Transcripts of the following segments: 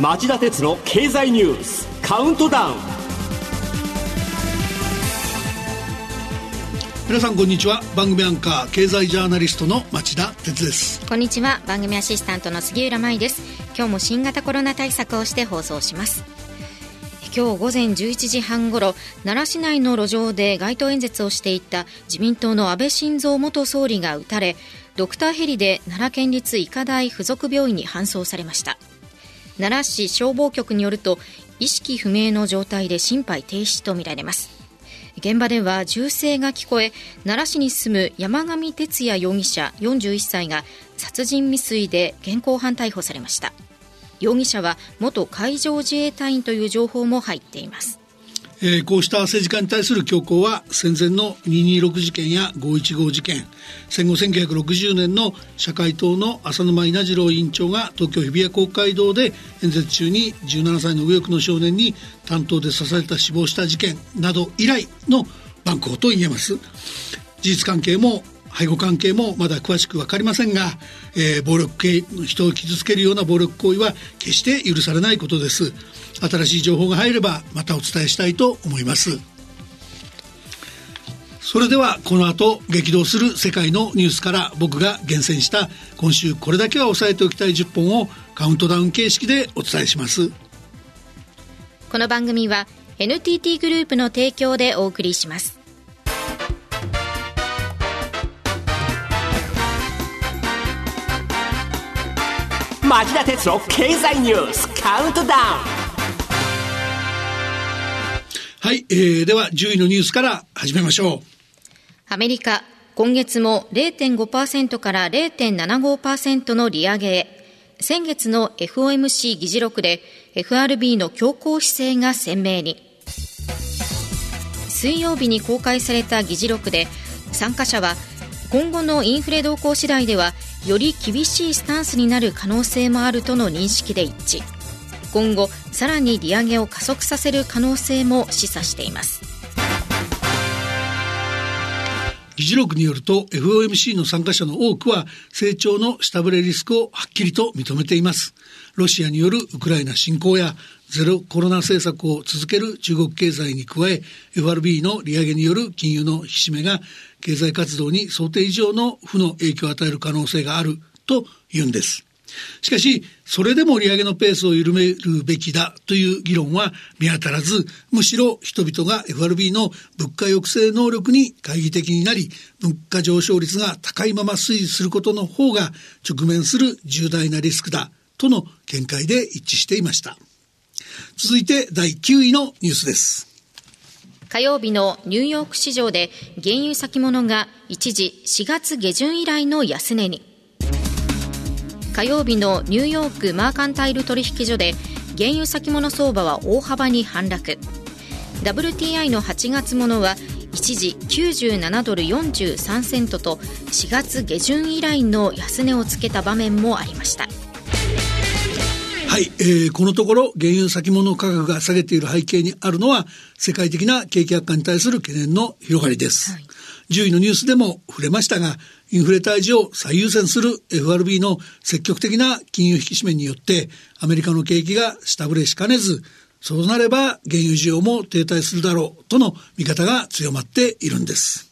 町田鉄の経済ニュースカウントダウン。皆さんこんにちは。番組アンカー経済ジャーナリストの町田鉄です。こんにちは。番組アシスタントの杉浦舞です。今日も新型コロナ対策をして放送します。今日午前11時半ごろ奈良市内の路上で街頭演説をしていた自民党の安倍晋三元総理が撃たれドクターヘリで奈良県立医科大附属病院に搬送されました奈良市消防局によると意識不明の状態で心肺停止とみられます。現場では銃声が聞こえ奈良市に住む山上徹也容疑者41歳が殺人未遂で現行犯逮捕されました。容疑者は元海上自衛隊員という情報も入っています。えー、こうした政治家に対する強行は戦前の226事件や515事件戦後1960年の社会党の浅沼稲次郎委員長が東京日比谷公会堂で演説中に17歳の右翼の少年に担当で刺された死亡した事件など以来の蛮行と言えます。事実関係も背後関係もまだ詳しく分かりませんが、えー、暴力系人を傷つけるような暴力行為は決して許されないことです。新しい情報が入ればまたお伝えしたいと思います。それではこの後激動する世界のニュースから僕が厳選した今週これだけは押さえておきたい10本をカウントダウン形式でお伝えします。この番組は NTT グループの提供でお送りします。町田鉄の経済ニュースカウントダウンはい、えー、では10位のニュースから始めましょう。アメリカ今月も0.5%から0.75%の利上げへ。先月の FOMC 議事録で FRB の強硬姿勢が鮮明に。水曜日に公開された議事録で参加者は今後のインフレ動向次第ではより厳しいスタンスになる可能性もあるとの認識で一致。今後さらに利上げを加速させる可能性も示唆しています。議事録によると FOMC の参加者の多くは成長の下振れリスクをはっきりと認めています。ロシアによるウクライナ侵攻やゼロコロナ政策を続ける中国経済に加え FRB の利上げによる金融の引き締めが経済活動に想定以上の負の影響を与える可能性があると言うんです。しかし、それでも利上げのペースを緩めるべきだという議論は見当たらず、むしろ人々が FRB の物価抑制能力に懐疑的になり、物価上昇率が高いまま推移することの方が直面する重大なリスクだとの見解で一致していました。続いて第9位のニュースです。火曜日のニューヨーク市場で原油先物が一時4月下旬以来の安値に。火曜日のニューヨークマーカンタイル取引所で原油先物相場は大幅に反落。WTI の8月ものは一時97ドル43セントと4月下旬以来の安値をつけた場面もありました、えー、このところ原油先物価格が下げている背景にあるのは世界的な景気悪化に対する懸念の広がりです、はい、10位のニュースでも触れましたがインフレ退治を最優先する FRB の積極的な金融引き締めによってアメリカの景気が下振れしかねずそうなれば原油需要も停滞するだろうとの見方が強まっているんです。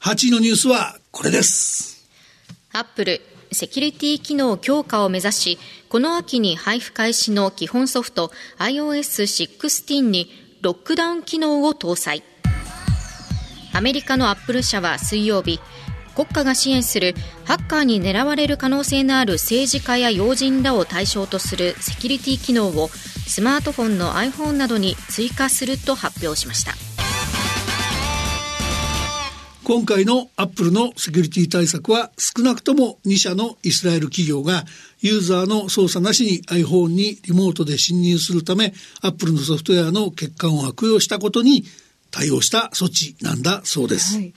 8位のニュースはこれです。アップルセキュリティ機能強化を目指し、この秋に配布開始の基本ソフト iOS16 にロックダウン機能を搭載。アメリカのアップル社は水曜日、国家が支援するハッカーに狙われる可能性のある政治家や要人らを対象とするセキュリティ機能をスマートフォンの iPhone などに追加すると発表しました。今回のアップルのセキュリティ対策は少なくとも2社のイスラエル企業がユーザーの操作なしに iPhone にリモートで侵入するためアップルのソフトウェアの欠陥を悪用したことに対応した措置なんだそうです。はい、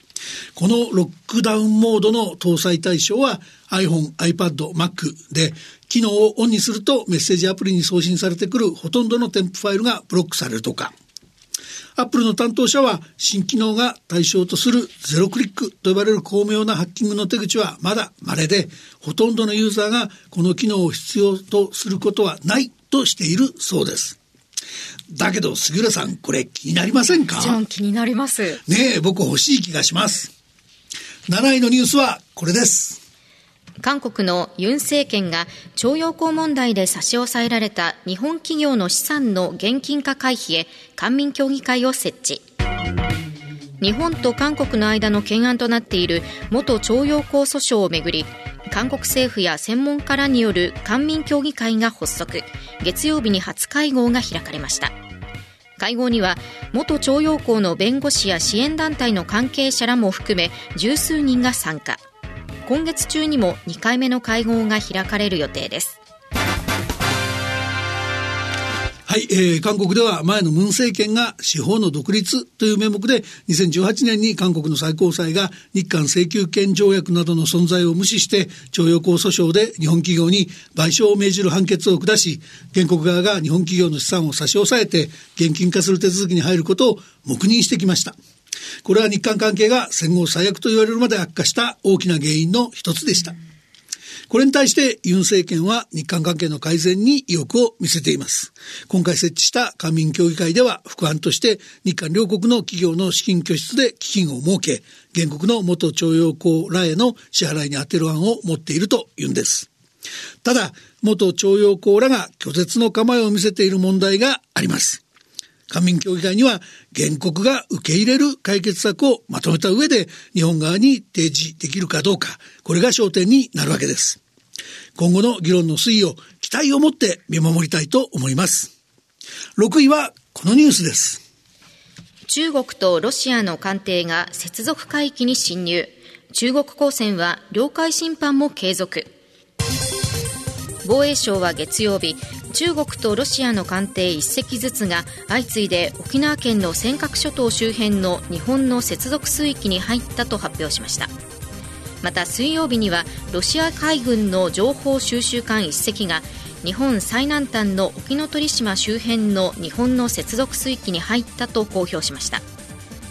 このロックダウンモードの搭載対象は iPhone、iPad、Mac で機能をオンにするとメッセージアプリに送信されてくるほとんどの添付ファイルがブロックされるとかアップルの担当者は新機能が対象とするゼロクリックと呼ばれる巧妙なハッキングの手口はまだ稀でほとんどのユーザーがこの機能を必要とすることはないとしているそうです。だけど、杉浦さん、これ気になりませんか？気になります。ねえ、僕欲しい気がします。7位のニュースはこれです。韓国のユン政権が徴用工問題で差し押さえられた日本企業の資産の現金化回避へ官民協議会を設置。日本と韓国の間の懸案となっている元徴用工訴訟をめぐり韓国政府や専門家らによる官民協議会が発足。月曜日に初会合が開かれました。会合には元徴用工の弁護士や支援団体の関係者らも含め十数人が参加。今月中にも2回目の会合が開かれる予定ですはい、えー、韓国では前のムン政権が司法の独立という名目で2018年に韓国の最高裁が日韓請求権条約などの存在を無視して徴用工訴訟で日本企業に賠償を命じる判決を下し原告側が日本企業の資産を差し押さえて現金化する手続きに入ることを黙認してきました。これは日韓関係が戦後最悪と言われるまで悪化した大きな原因の一つでした。これに対してユン政権は日韓関係の改善に意欲を見せています。今回設置した官民協議会では副案として日韓両国の企業の資金拠出で基金を設け、原告の元徴用工らへの支払いに充てる案を持っているというんです。ただ、元徴用工らが拒絶の構えを見せている問題があります。官民協議会には原告が受け入れる解決策をまとめた上で日本側に提示できるかどうか、これが焦点になるわけです。今後の議論の推移を期待を持って見守りたいと思います。6位はこのニュースです。中国とロシアの艦艇が接続海域に侵入。中国公船は領海侵犯も継続。防衛省は月曜日、中国とロシアの艦艇1隻ずつが相次いで沖縄県の尖閣諸島周辺の日本の接続水域に入ったと発表しました。また水曜日にはロシア海軍の情報収集艦1隻が日本最南端の沖ノ鳥島周辺の日本の接続水域に入ったと公表しました。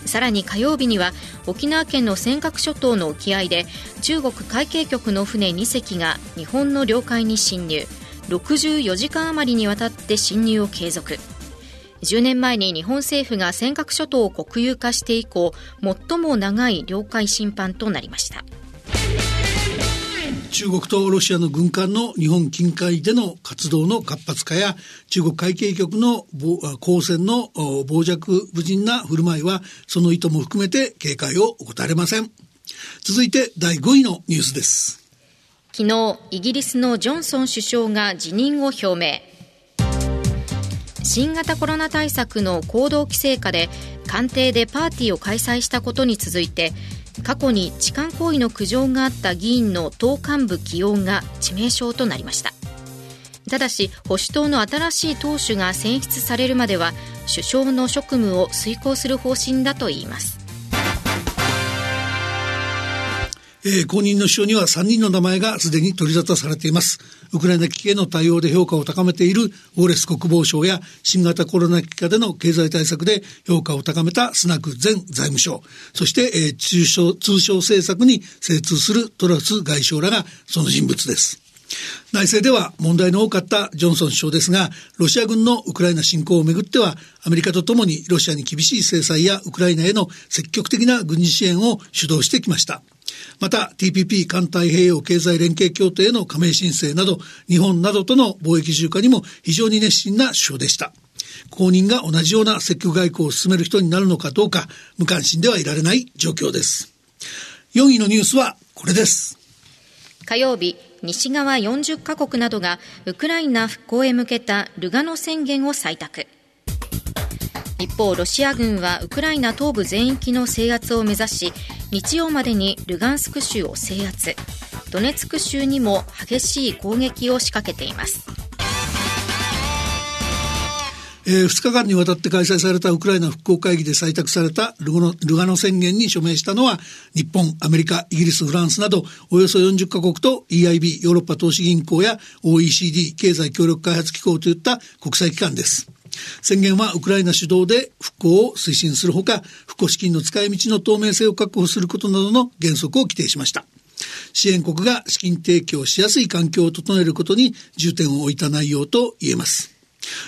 さらに火曜日には沖縄県の尖閣諸島の沖合で中国海警局の船2隻が日本の領海に侵入。64時間余りにわたって侵入を継続。10年前に日本政府が尖閣諸島を国有化して以降最も長い領海侵犯となりました。中国とロシアの軍艦の日本近海での活動の活発化や中国海警局の公船の傍若無人な振る舞いはその意図も含めて警戒を怠れません。続いて第5位のニュースです。昨日イギリスのジョンソン首相が辞任を表明。新型コロナ対策の行動規制下で官邸でパーティーを開催したことに続いて過去に痴漢行為の苦情があった議員の党幹部起用が致命傷となりました。ただし保守党の新しい党首が選出されるまでは首相の職務を遂行する方針だといいます。えー、後任の首相には3人の名前がすでに取り沙汰されています。ウクライナ危機への対応で評価を高めているウォレス国防相や新型コロナ危機下での経済対策で評価を高めたスナク前財務省、そして、えー、中小、通商政策に精通するトラス外相らがその人物です。内政では問題の多かったジョンソン首相ですが、ロシア軍のウクライナ侵攻をめぐっては、アメリカとともにロシアに厳しい制裁やウクライナへの積極的な軍事支援を主導してきました。また TPP 環太平洋経済連携協定への加盟申請など日本などとの貿易重化にも非常に熱心な首相でした。後任が同じような積極外交を進める人になるのかどうか無関心ではいられない状況です。4位のニュースはこれです。火曜日、西側40カ国などがウクライナ復興へ向けたルガノ宣言を採択。一方、ロシア軍はウクライナ東部全域の制圧を目指し、日曜までにルガンスク州を制圧、ドネツク州にも激しい攻撃を仕掛けています。えー、2日間にわたって開催されたウクライナ復興会議で採択されたルガノ宣言に署名したのは日本、アメリカ、イギリス、フランスなどおよそ40カ国と EIB ヨーロッパ投資銀行や OECD 経済協力開発機構といった国際機関です。宣言はウクライナ主導で復興を推進するほか、復興資金の使い道の透明性を確保することなどの原則を規定しました。支援国が資金提供しやすい環境を整えることに重点を置いた内容と言えます。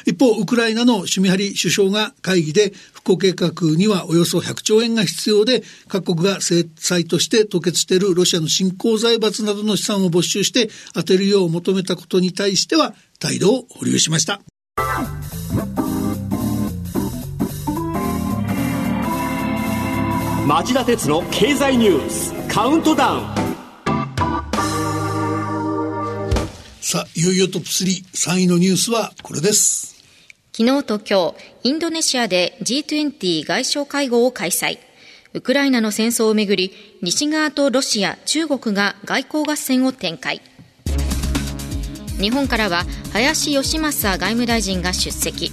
一方、ウクライナのシュミハリ首相が会議で復興計画にはおよそ100兆円が必要で、各国が制裁として凍結しているロシアの新興財閥などの資産を没収して当てるよう求めたことに対しては態度を保留しました。町田鉄の経済ニュースカウントダウン。さあいよいよトップ33位のニュースはこれです。昨日と今日インドネシアで G20 外相会合を開催。ウクライナの戦争をめぐり西側とロシア中国が外交合戦を展開日本からは林芳正外務大臣が出席。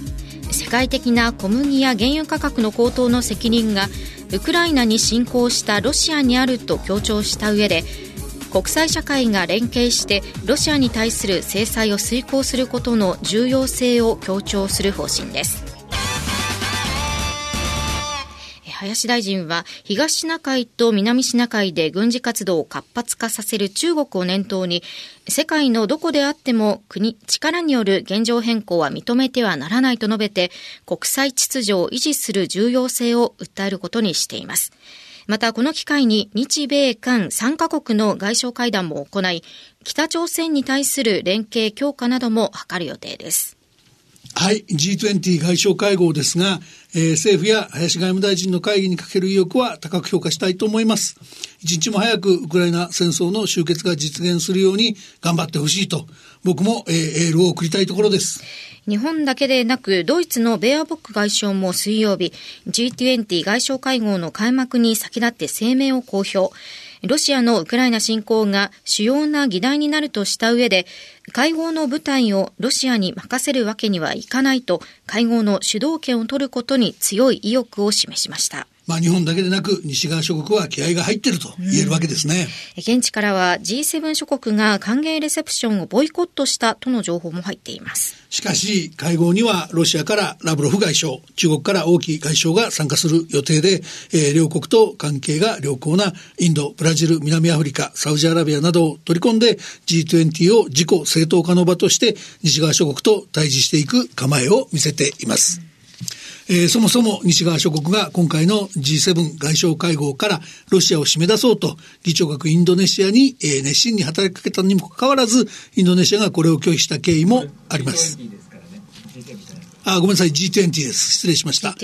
世界的な小麦や原油価格の高騰の責任がウクライナに侵攻したロシアにあると強調した上で国際社会が連携してロシアに対する制裁を遂行することの重要性を強調する方針です。林大臣は東シナ海と南シナ海で軍事活動を活発化させる中国を念頭に世界のどこであっても国、力による現状変更は認めてはならないと述べて国際秩序を維持する重要性を訴えることにしています。またこの機会に日米韓3カ国の外相会談も行い、北朝鮮に対する連携強化なども図る予定です。はい、G20 外相会合ですが、えー、政府や林外務大臣の会議にかける意欲は高く評価したいと思います。一日も早くウクライナ戦争の終結が実現するように頑張ってほしいと、僕も、えー、エールを送りたいところです。日本だけでなく、ドイツのベアボック外相も水曜日、G20 外相会合の開幕に先立って声明を公表。ロシアのウクライナ侵攻が主要な議題になるとした上で、会合の舞台をロシアに任せるわけにはいかないと、会合の主導権を取ることに強い意欲を示しました。まあ、日本だけでなく西側諸国は気合が入っていると言えるわけですね、うん、現地からは G7 諸国が歓迎レセプションをボイコットしたとの情報も入っています。しかし会合にはロシアからラブロフ外相中国から王毅外相が参加する予定で、えー、両国と関係が良好なインドブラジル南アフリカサウジアラビアなどを取り込んで G20 を自己正当化の場として西側諸国と対峙していく構えを見せています、えー、そもそも西側諸国が今回の G7 外相会合からロシアを締め出そうと議長国インドネシアに、えー、熱心に働きかけたにもかかわらずインドネシアがこれを拒否した経緯もあります。あごめんなさい G20 です失礼しました。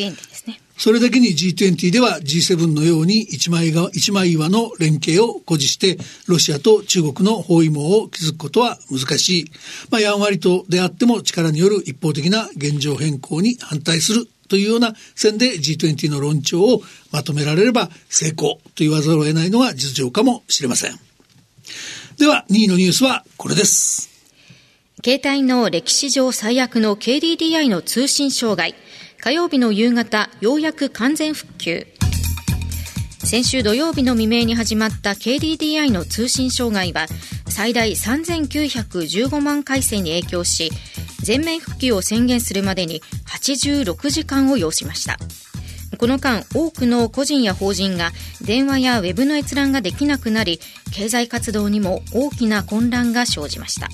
それだけに G20 では G7 のように一枚が一枚岩の連携を誇示してロシアと中国の包囲網を築くことは難しい。まあ、やんわりとであっても力による一方的な現状変更に反対するというような線で G20 の論調をまとめられれば成功と言わざるを得ないのが実情かもしれません。では2位のニュースはこれです。携帯の歴史上最悪の KDDI の通信障害。火曜日の夕方、ようやく完全復旧。先週土曜日の未明に始まった KDDI の通信障害は最大3915万回線に影響し全面復旧を宣言するまでに86時間を要しました。この間多くの個人や法人が電話やウェブの閲覧ができなくなり経済活動にも大きな混乱が生じました。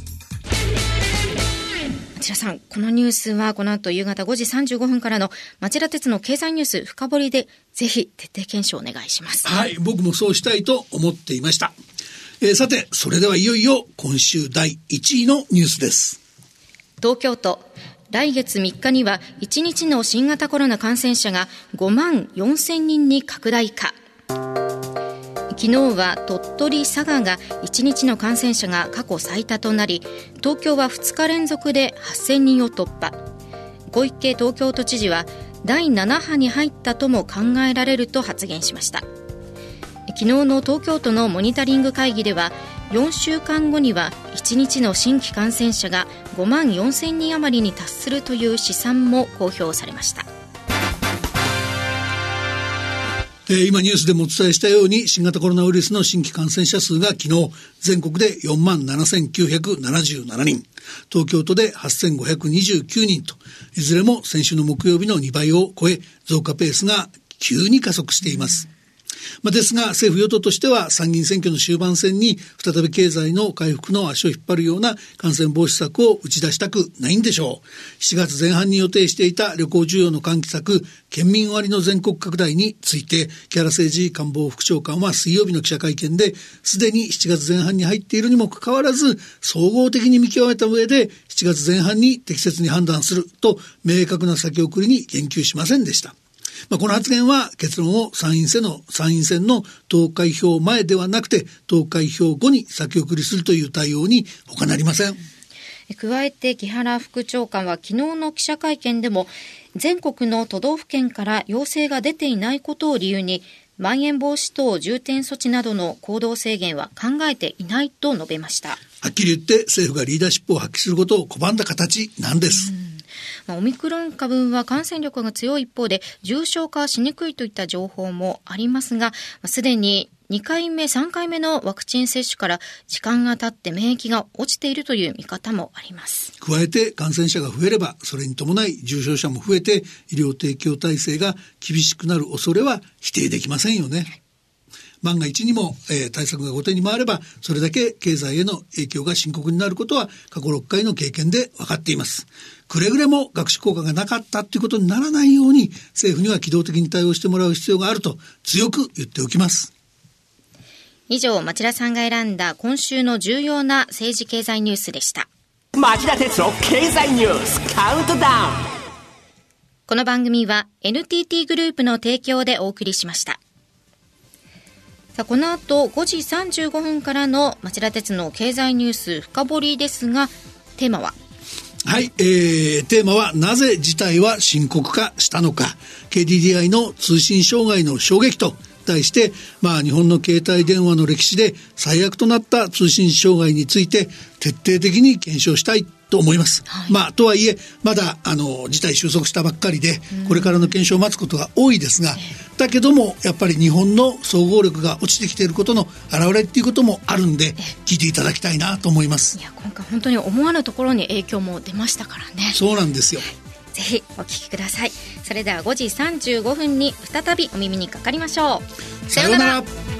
町田さん、このニュースはこの後夕方5時35分からの町田鉄の経済ニュース深掘りでぜひ徹底検証お願いします。はい、僕もそうしたいと思っていました。えー、さて、それではいよいよ今週第1位のニュースです。東京都、来月3日には1日の新型コロナ感染者が5万4千人に拡大か。昨日は鳥取、佐賀が1日の感染者が過去最多となり東京は2日連続で8000人を突破。小池東京都知事は第7波に入ったとも考えられると発言しました。昨日の東京都のモニタリング会議では4週間後には1日の新規感染者が5万4000人余りに達するという試算も公表されました。え今ニュースでもお伝えしたように新型コロナウイルスの新規感染者数が昨日全国で4万7977人。東京都で8529人といずれも先週の木曜日の2倍を超え増加ペースが急に加速しています。まあ、ですが政府与党としては参議院選挙の終盤戦に再び経済の回復の足を引っ張るような感染防止策を打ち出したくないんでしょう。7月前半に予定していた旅行需要の喚起策、県民割の全国拡大について、木原誠二官房副長官は水曜日の記者会見で、すでに7月前半に入っているにもかかわらず、総合的に見極めた上で、7月前半に適切に判断すると、明確な先送りに言及しませんでした。まあ、この発言は結論を参院選の参院選の投開票前ではなくて投開票後に先送りするという対応に他なりません。加えて木原副長官は昨日の記者会見でも全国の都道府県から要請が出ていないことを理由にまん延防止等重点措置などの行動制限は考えていないと述べましたはっきり言って政府がリーダーシップを発揮することを拒んだ形なんです。まあ、オミクロン株は感染力が強い一方で重症化しにくいといった情報もありますが、すでに2回目、3回目のワクチン接種から時間が経って免疫が落ちているという見方もあります。加えて感染者が増えれば、それに伴い重症者も増えて医療提供体制が厳しくなる恐れは否定できませんよね。万が一にも、えー、対策が後手に回れば、それだけ経済への影響が深刻になることは過去6回の経験で分かっています。くれぐれも学習効果がなかったということにならないように、政府には機動的に対応してもらう必要があると強く言っておきます。以上、町田さんが選んだ今週の重要な政治経済ニュースでした。町田哲郎経済ニュースカウントダウンこの番組は NTT グループの提供でお送りしました。さあこの後5時35分からの町田鉄の経済ニュース深掘りですがテーマは？はい、えー、テーマはなぜ事態は深刻化したのか。KDDI の通信障害の衝撃と題して、まあ、日本の携帯電話の歴史で最悪となった通信障害について徹底的に検証したいと思います。はい、まあ、とはいえ、まだ、あの、事態収束したばっかりで、これからの検証を待つことが多いですが、だけども、やっぱり日本の総合力が落ちてきていることの表れっていうこともあるんで、聞いていただきたいなと思います。いや、今回本当に思わぬところに影響も出ましたからね。そうなんですよ。ぜひお聞きください。それでは5時35分に再びお耳にかかりましょう。さようなら。